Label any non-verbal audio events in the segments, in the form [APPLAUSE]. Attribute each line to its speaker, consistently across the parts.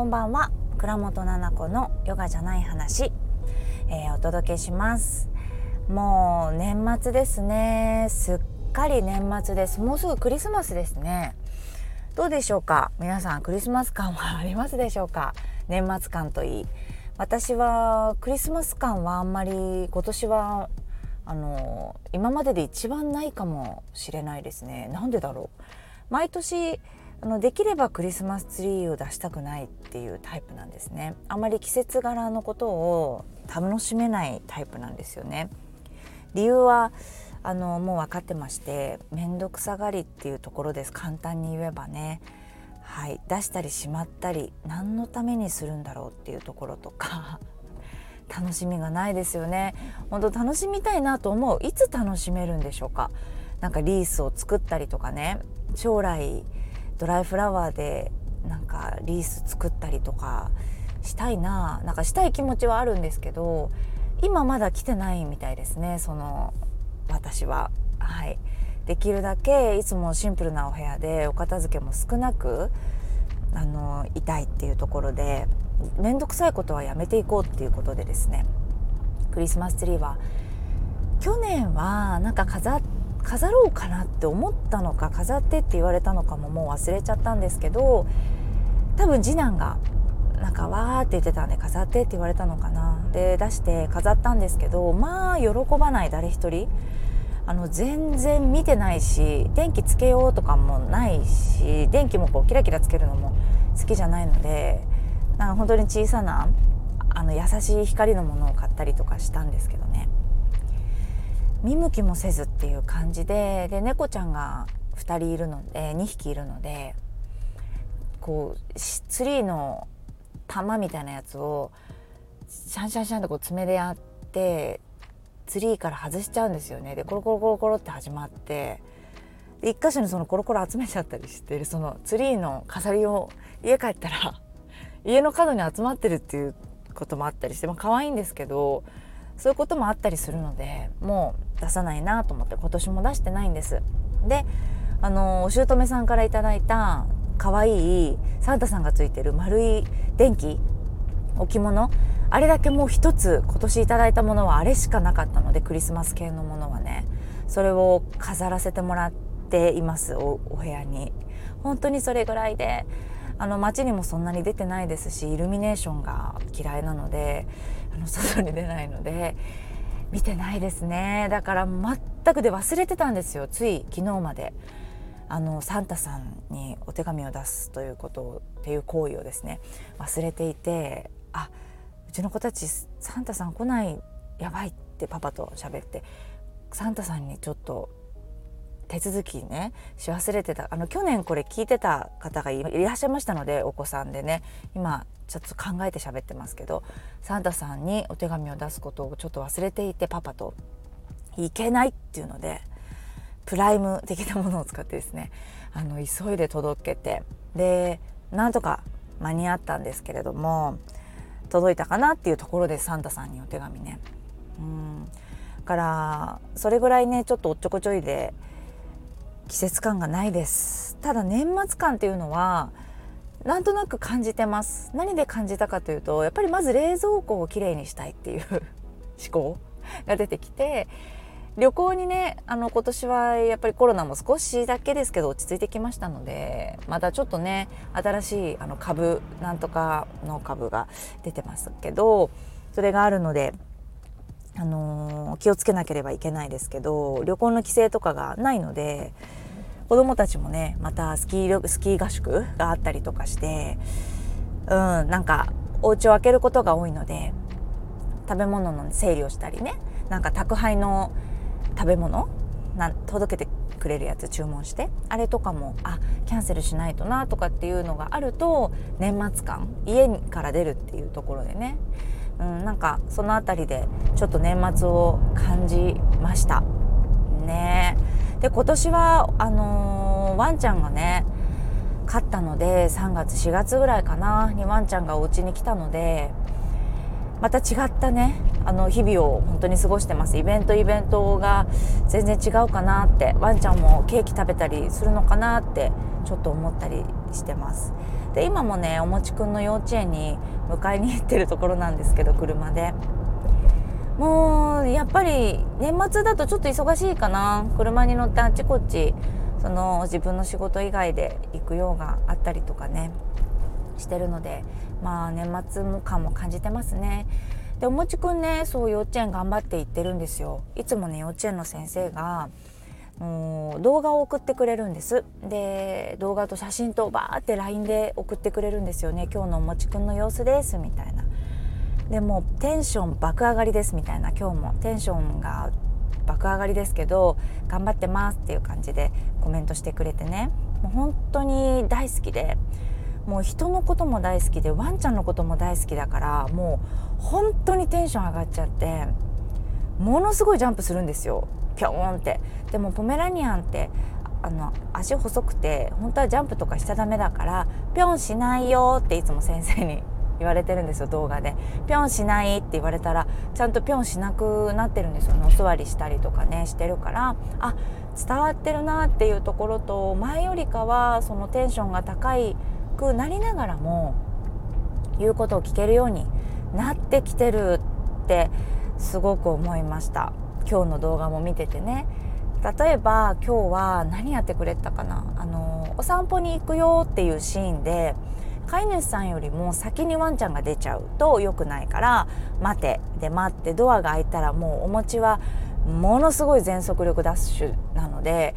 Speaker 1: こんばんは。倉本々子のヨガじゃない話、えー、お届けします。もう年末ですね。すっかり年末です。もうすぐクリスマスですね。どうでしょうか？皆さんクリスマス感はありますでしょうか？年末感といい。私はクリスマス感はあんまり今年はあの今までで一番ないかもしれないですね。なんでだろう？毎年あのできればクリスマスツリーを出したくないっていうタイプなんですね。あまり季節柄のことを楽しめないタイプなんですよね。理由はあのもう分かってまして面倒くさがりっていうところです。簡単に言えばね。はい。出したりしまったり何のためにするんだろうっていうところとか [LAUGHS] 楽しみがないですよね。本当楽しみたいなと思う。いつ楽しめるんでしょうか。なんかリースを作ったりとかね。将来ドライフラワーでなんかリース作ったりとかしたいななんかしたい気持ちはあるんですけど今まだ来てないみたいですねその私は。はいできるだけいつもシンプルなお部屋でお片付けも少なくあのいたいっていうところで面倒くさいことはやめていこうっていうことでですねクリスマスツリーは去年はなんか飾って飾ろうかなって思ったのか飾ってって言われたのかももう忘れちゃったんですけど多分次男がなんかわーって言ってたんで飾ってって言われたのかな。で出して飾ったんですけどまあ喜ばない誰一人。あの全然見てないし電気つけようとかもないし電気もこうキラキラつけるのも好きじゃないのでなんか本当に小さなあの優しい光のものを買ったりとかしたんですけどね。見向きもせずっていう感じでで猫ちゃんが2人いるので2匹いるのでこうツリーの玉みたいなやつをシャンシャンシャンとこう爪でやってツリーから外しちゃうんですよね。でコロコロコロコロって始まってで1箇所にそのコロコロ集めちゃったりしてるそのツリーの飾りを家帰ったら家の角に集まってるっていうこともあったりしてまあ可愛いんですけどそういうこともあったりするのでもう出さないなと思って今年も出してないんです。であのお姑さんから頂いた可愛いサンタさんがついてる丸い電気置物あれだけもう一つ今年いいたものはあれしかなかったのでクリスマス系のものはねそれを飾らせてもらっていますお部屋に。本当にそれぐらいであの街にもそんなに出てないですしイルミネーションが嫌いなのであの外に出ないので見てないですね。だから全くで忘れてたんですよ。つい昨日まで。あのサンタさんにお手紙を出すということっていう行為をですね忘れていてあうちの子たちサンタさん来ないやばいってパパと喋ってサンタさんにちょっと手続きねし忘れてた。あの去年これ聞いてた方がいらっしゃいましたのでお子さんでね。今ちょっと考えて喋ってますけどサンタさんにお手紙を出すことをちょっと忘れていてパパといけないっていうのでプライム的なものを使ってですねあの急いで届けてでなんとか間に合ったんですけれども届いたかなっていうところでサンタさんにお手紙ね。うん。からそれぐらいねちょっとおっちょこちょいで季節感がないです。ただ年末感っていうのはなんとなく感じてます。何で感じたかというとやっぱりまず冷蔵庫をきれいにしたいっていう [LAUGHS] 思考が出てきて旅行にねあの今年はやっぱりコロナも少しだけですけど落ち着いてきましたのでまたちょっとね新しいあの株なんとかの株が出てますけどそれがあるのであの、気をつけなければいけないですけど旅行の規制とかがないので子どもたちもねまたスキースキー合宿があったりとかしてうんなんかお家を開けることが多いので食べ物の整理をしたりねなんか宅配の食べ物な届けてくれるやつ注文してあれとかもあキャンセルしないとなとかっていうのがあると年末感家から出るっていうところでね、うん、なんかその辺りでちょっと年末を感じました。ね。で今年はあのー、ワンちゃんがね飼ったので3月4月ぐらいかなにワンちゃんがお家に来たのでまた違ったねあの日々を本当に過ごしてます。イベントイベントが全然違うかなってワンちゃんもケーキ食べたりするのかなってちょっと思ったりしてます。で今もねおもちくんの幼稚園に迎えに行ってるところなんですけど車でもうやっぱり年末だとちょっと忙しいかな車に乗ってあっちこっちその自分の仕事以外で行く用があったりとかねしてるのでまあ年末も感も感じてますね。でおもちくんねそう幼稚園頑張って行ってるんですよ。いつもね幼稚園の先生が動画を送ってくれるんです。で動画と写真とバーって LINE で送ってくれるんですよね。今日のおもちくんの様子ですみたいな。でもテンション爆上がりですみたいな。今日もテンションが爆上がりですけど頑張ってますっていう感じでコメントしてくれてね。もう本当に大好きでもう人のことも大好きでワンちゃんのことも大好きだからもう本当にテンション上がっちゃってものすごいジャンプするんですよ。ピョーンって。でもポメラニアンってあの足細くて本当はジャンプとかしちゃダメだからピョンしないよっていつも先生に [LAUGHS] 言われてるんですよ動画で。ピョンしないって言われたらちゃんとピョンしなくなってるんですよね。お座りしたりとかねしてるから。あ伝わってるなっていうところと前よりかはそのテンションが高くなりながらも言うことを聞けるようになってきてるってすごく思いました。今日の動画も見ててね。例えば今日は何やってくれたかな。あのお散歩に行くよっていうシーンで飼い主さんよりも先にワンちゃんが出ちゃうと良くないから待て。で待ってドアが開いたらもうお餅はものすごい全速力ダッシュなので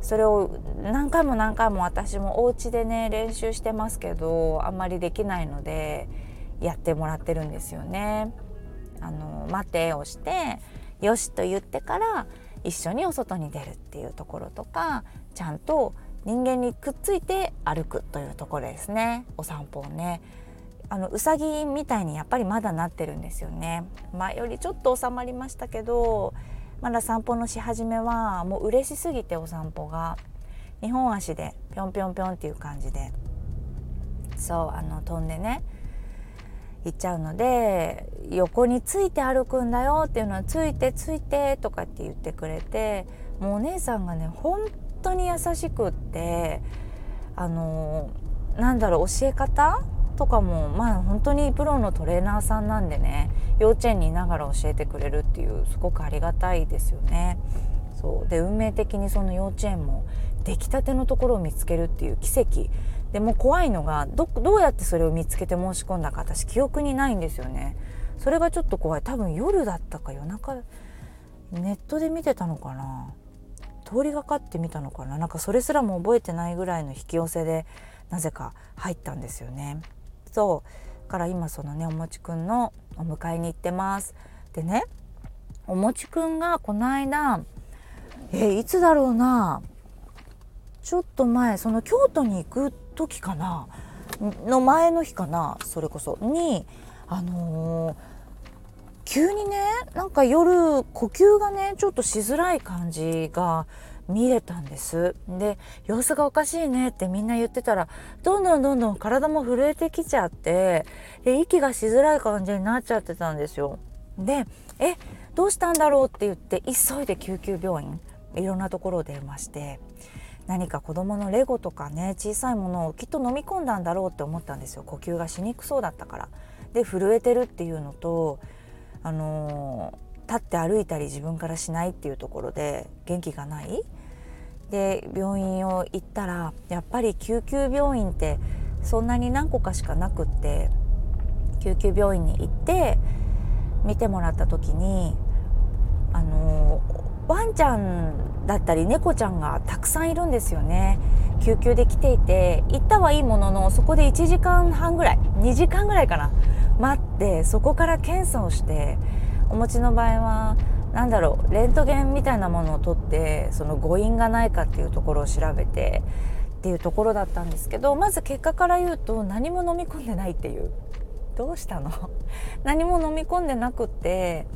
Speaker 1: それを何回も何回も私もお家でね練習してますけどあんまりできないのでやってもらってるんですよね。あの待てをしてよしと言ってから一緒にお外に出るっていうところとかちゃんと人間にくっついて歩くというところですね。お散歩をね。あのうさぎみたいにやっぱりまだなってるんですよね。前よりちょっと収まりましたけどまだ散歩のし始めはもう嬉しすぎてお散歩が。2本足でぴょんぴょんぴょんっていう感じで。そうあの飛んでね行っちゃうので横について歩くんだよっていうのはついてついてとかって言ってくれてもうお姉さんがね本当に優しくってあのなんだろう教え方とかもまあ本当にプロのトレーナーさんなんでね幼稚園にいながら教えてくれるっていうすごくありがたいですよね。そうで運命的にその幼稚園も出来たてのところを見つけるっていう奇跡でも怖いのがどどうやってそれを見つけて申し込んだか私記憶にないんですよね。それがちょっと怖い多分夜だったか夜中ネットで見てたのかな通りがかってみたのかななんかそれすらも覚えてないぐらいの引き寄せでなぜか入ったんですよね。そうから今そのねおもちくんのお迎えに行ってます。でねおもちくんがこの間えいつだろうなちょっと前その京都に行くって時かなの前の日かなそれこそ。にあのー、急にねなんか夜呼吸がねちょっとしづらい感じが見れたんです。で様子がおかしいねってみんな言ってたらどんどんどんどん体も震えてきちゃってで息がしづらい感じになっちゃってたんですよ。でえどうしたんだろうって言って急いで救急病院いろんなところを電話して。何か子供のレゴとかね小さいものをきっと飲み込んだんだろうって思ったんですよ。呼吸がしにくそうだったから。で震えてるっていうのとあの立って歩いたり自分からしないっていうところで元気がない。で病院を行ったらやっぱり救急病院ってそんなに何個かしかなくって救急病院に行って見てもらった時にあのワンちゃんだったり猫ちゃんがたくさんいるんですよね。救急で来ていて行ったはいいもののそこで1時間半ぐらい2時間ぐらいかな待ってそこから検査をしてお持ちの場合は何だろうレントゲンみたいなものを取ってその誤飲がないかっていうところを調べてっていうところだったんですけどまず結果から言うと何も飲み込んでないっていう。どうしたの？[LAUGHS] 何も飲み込んでなくって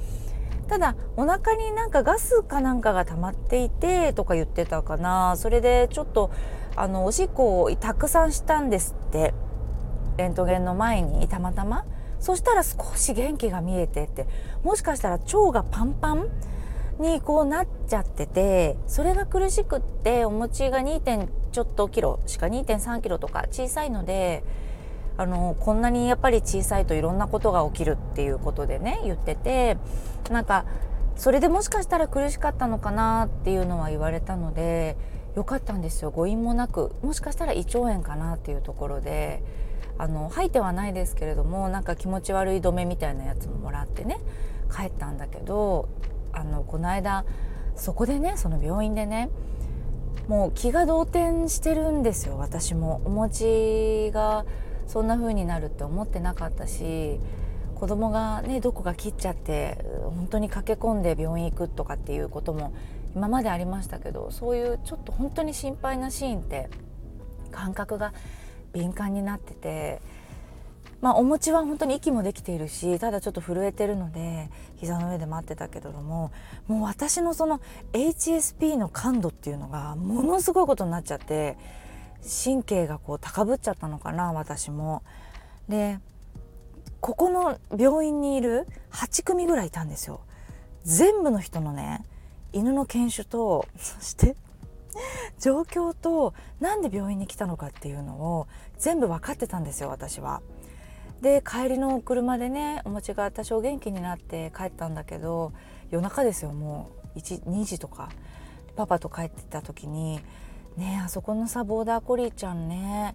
Speaker 1: ただお腹になんかガスかなんかが溜まっていてとか言ってたかな。それでちょっとあのおしっこをたくさんしたんですって。レントゲンの前にたまたま。そしたら少し元気が見えてって。もしかしたら腸がパンパンにこうなっちゃってて。それが苦しくってお餅が 2. 点ちょっとキロしか2 3キロとか小さいので。あのこんなにやっぱり小さいといろんなことが起きるっていうことでね言っててなんかそれでもしかしたら苦しかったのかなっていうのは言われたのでよかったんですよ。誤飲もなくもしかしたら胃腸炎かなっていうところであの吐いてはないですけれどもなんか気持ち悪い止めみたいなやつももらってね帰ったんだけどあのこの間そこでねその病院でねもう気が動転してるんですよ。私も。お餅がそんな風になるって思ってなかったし子供がねどこか切っちゃって本当に駆け込んで病院行くとかっていうことも今までありましたけどそういうちょっと本当に心配なシーンって感覚が敏感になっててまあお餅は本当に息もできているしただちょっと震えてるので膝の上で待ってたけれどももう私のその HSP の感度っていうのがものすごいことになっちゃって神経がこう高ぶっちゃったのかな私も。でここの病院にいる8組ぐらいいたんですよ。全部の人のね犬の犬種とそして状況となんで病院に来たのかっていうのを全部分かってたんですよ私は。で帰りの車でねお餅が多少元気になって帰ったんだけど夜中ですよもう1 2時とかパパと帰ってた時に「ねあそこのさボーダーコリーちゃんね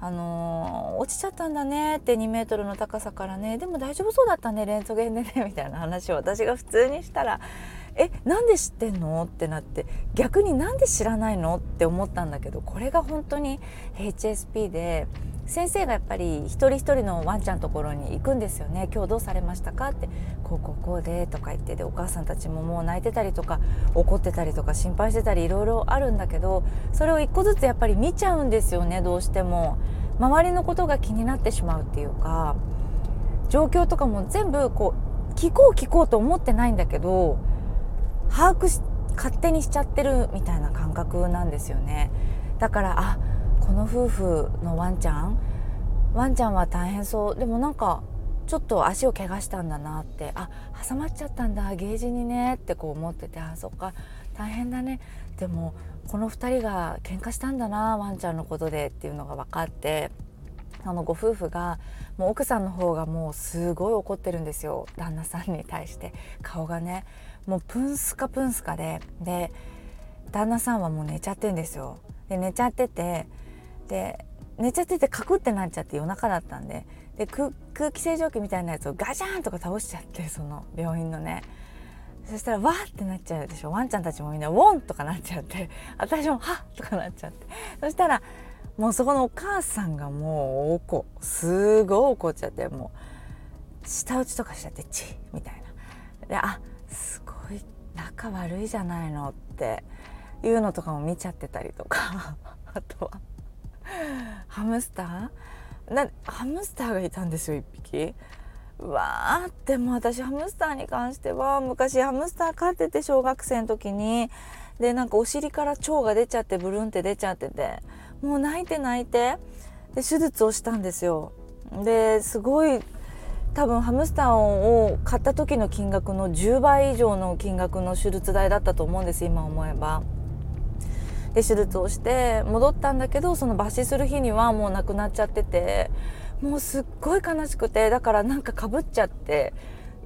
Speaker 1: あのー、落ちちゃったんだねって2メートルの高さからねでも大丈夫そうだったねレントゲンでねみたいな話を私が普通にしたら「えなんで知ってんの?」ってなって逆になんで知らないの？って思ったんだけどこれが本当に HSP で先生がやっぱり一人一人のワンちゃんところに行くんですよね。今日どうされましたか？ってこうこうこうでとか言ってでお母さんたちももう泣いてたりとか怒ってたりとか心配してたりいろいろあるんだけどそれを一個ずつやっぱり見ちゃうんですよねどうしても。周りのことが気になってしまうっていうか状況とかも全部こう聞こう聞こうと思ってないんだけど把握し勝手にしちゃってるみたいな感覚なんですよね。だからあこの夫婦のワンちゃん？ワンちゃんは大変そう。でもなんかちょっと足を怪我したんだなって。あ挟まっちゃったんだゲージにねってこう思っててあそっか。大変だね。でもこの2人が喧嘩したんだなワンちゃんのことでっていうのが分かって。あのご夫婦がもう奥さんの方がもうすごい怒ってるんですよ。旦那さんに対して。顔がねもうプンスカプンスカで。で旦那さんはもう寝ちゃってんですよ。で寝ちゃっててで寝ちゃっててカクってなっちゃって夜中だったんで。で空気清浄機みたいなやつをガジャンとか倒しちゃってその病院のね。そしたらわーってなっちゃうでしょ。ワンちゃんたちもみんなウォンとかなっちゃって。私もはっとかなっちゃって。そしたらもうそこのお母さんがもうおこすごい怒っちゃってもう舌打ちとかしちゃってチッみたいな。であすごい仲悪いじゃないのっていうのとかも見ちゃってたりとか。あとはハムスターなハムスターがいたんですよ1匹。わーってもう私ハムスターに関しては昔ハムスター飼ってて小学生の時に。でなんかお尻から腸が出ちゃってブルンって出ちゃってて。もう泣いて泣いて。で手術をしたんですよ。ですごい多分ハムスターを買った時の金額の10倍以上の金額の手術代だったと思うんです今思えば。で手術をして戻ったんだけどその抜歯する日にはもう亡くなっちゃってて。もうすっごい悲しくてだからなんかかぶっちゃって。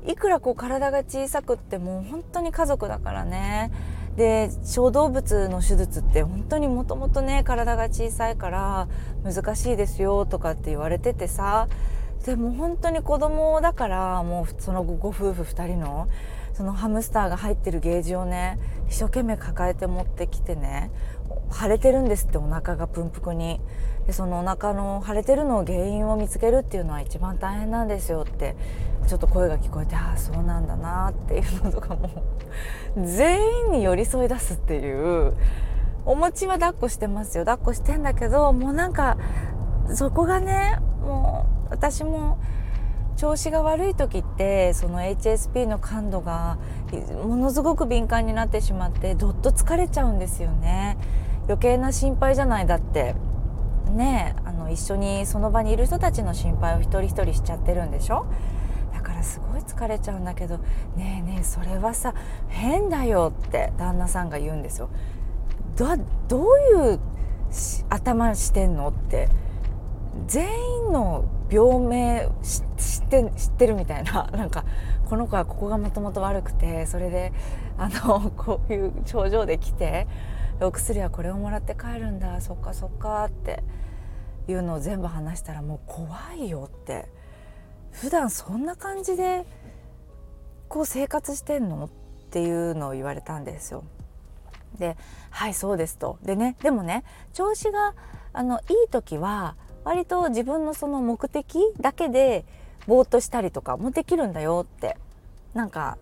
Speaker 1: いくらこう体が小さくってもう本当に家族だからね。で小動物の手術って本当にもともとね体が小さいから難しいですよとかって言われててさでも本当に子供だからもうそのご夫婦2人のそのハムスターが入ってるゲージをね一生懸命抱えて持ってきてね腫れてるんですってお腹がプンプクに。でそのお腹の腫れてるのを原因を見つけるっていうのは一番大変なんですよってちょっと声が聞こえてああそうなんだなっていうのとかも全員に寄り添い出すっていうお餅は抱っこしてますよ。抱っこしてんだけどもうなんかそこがねもう私も調子が悪い時ってその HSP の感度がものすごく敏感になってしまってどっと疲れちゃうんですよね。余計な心配じゃないだって。ねあの一緒にその場にいる人たちの心配を一人一人しちゃってるんでしょ？だからすごい疲れちゃうんだけど。ねえねえそれはさ変だよって旦那さんが言うんですよ。どどういう頭してんのって。全員の病名知って知ってるみたいな。[LAUGHS] なんかこの子はここがもともと悪くてそれであのこういう症状で来てお薬はこれをもらって帰るんだそっかそっかっていうのを全部話したらもう怖いよって普段そんな感じでこう生活してんの？っていうのを言われたんですよ。で「はいそうです」と。でねでもね調子があのいい時は割と自分のその目的だけでぼーっとしたりとかもできるんだよってなんか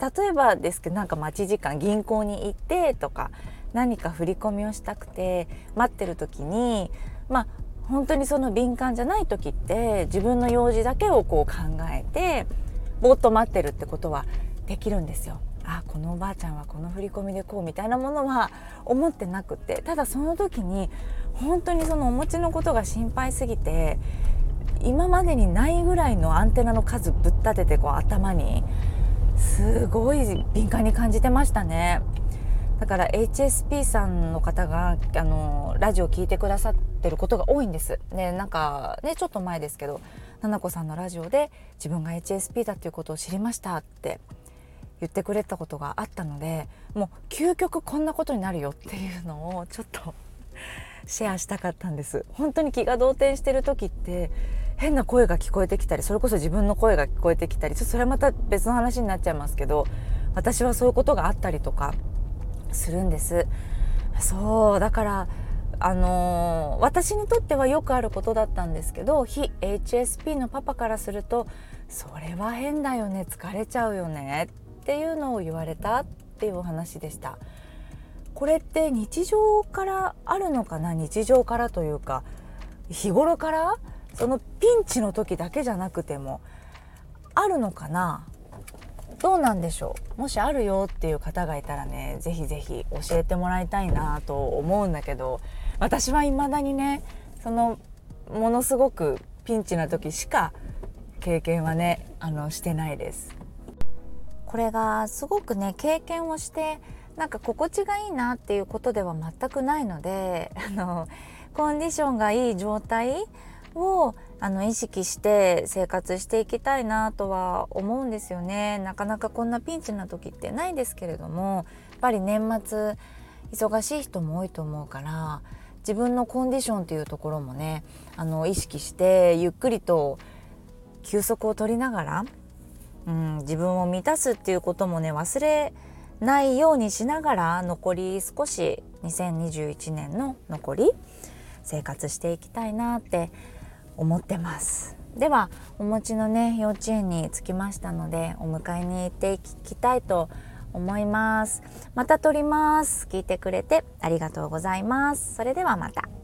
Speaker 1: 例えばですけどなんか待ち時間銀行に行ってとか何か振り込みをしたくて待ってる時にまあ本当にその敏感じゃない時って自分の用事だけをこう考えてぼーっと待ってるってことはできるんですよ。あこのおばあちゃんはこの振り込みでこうみたいなものは思ってなくてただその時に本当にそのお餅のことが心配すぎて今までにないぐらいのアンテナの数ぶっ立ててこう頭にすごい敏感に感じてましたね。だから HSP さんの方があのラジオ聞いてくださってることが多いんです。ね、なんかねちょっと前ですけどななこさんのラジオで自分が HSP だっていうことを知りましたって言ってくれたことがあったのでもう究極こんなことになるよっていうのをちょっと [LAUGHS] シェアしたかったんです本当に気が動転してる時って変な声が聞こえてきたりそれこそ自分の声が聞こえてきたりそれはまた別の話になっちゃいますけど私はそういうことがあったりとかするんです。そうだからあのー、私にとってはよくあることだったんですけど非 HSP のパパからするとそれは変だよね疲れちゃうよねっていうのを言われたっていうお話でした。これって日常からあるのかな？日常からというか日頃から？そのピンチの時だけじゃなくてもあるのかな？どうなんでしょう？もしあるよっていう方がいたらね是非是非教えてもらいたいなと思うんだけど私は未だにねそのものすごくピンチな時しか経験はねあのしてないです。これがすごくね経験をしてなんか心地がいいなっていうことでは全くないのであのコンディションがいい状態をあの意識して生活していきたいなとは思うんですよね。なかなかこんなピンチな時ってないですけれどもやっぱり年末忙しい人も多いと思うから自分のコンディションっていうところもねあの意識してゆっくりと休息を取りながら、うん、自分を満たすっていうこともね忘れないようにしながら残り少し2021年の残り生活していきたいなって思ってます。ではお持ちのね幼稚園に着きましたのでお迎えに行っていきたいと思います。また撮ります。聞いてくれてありがとうございます。それではまた。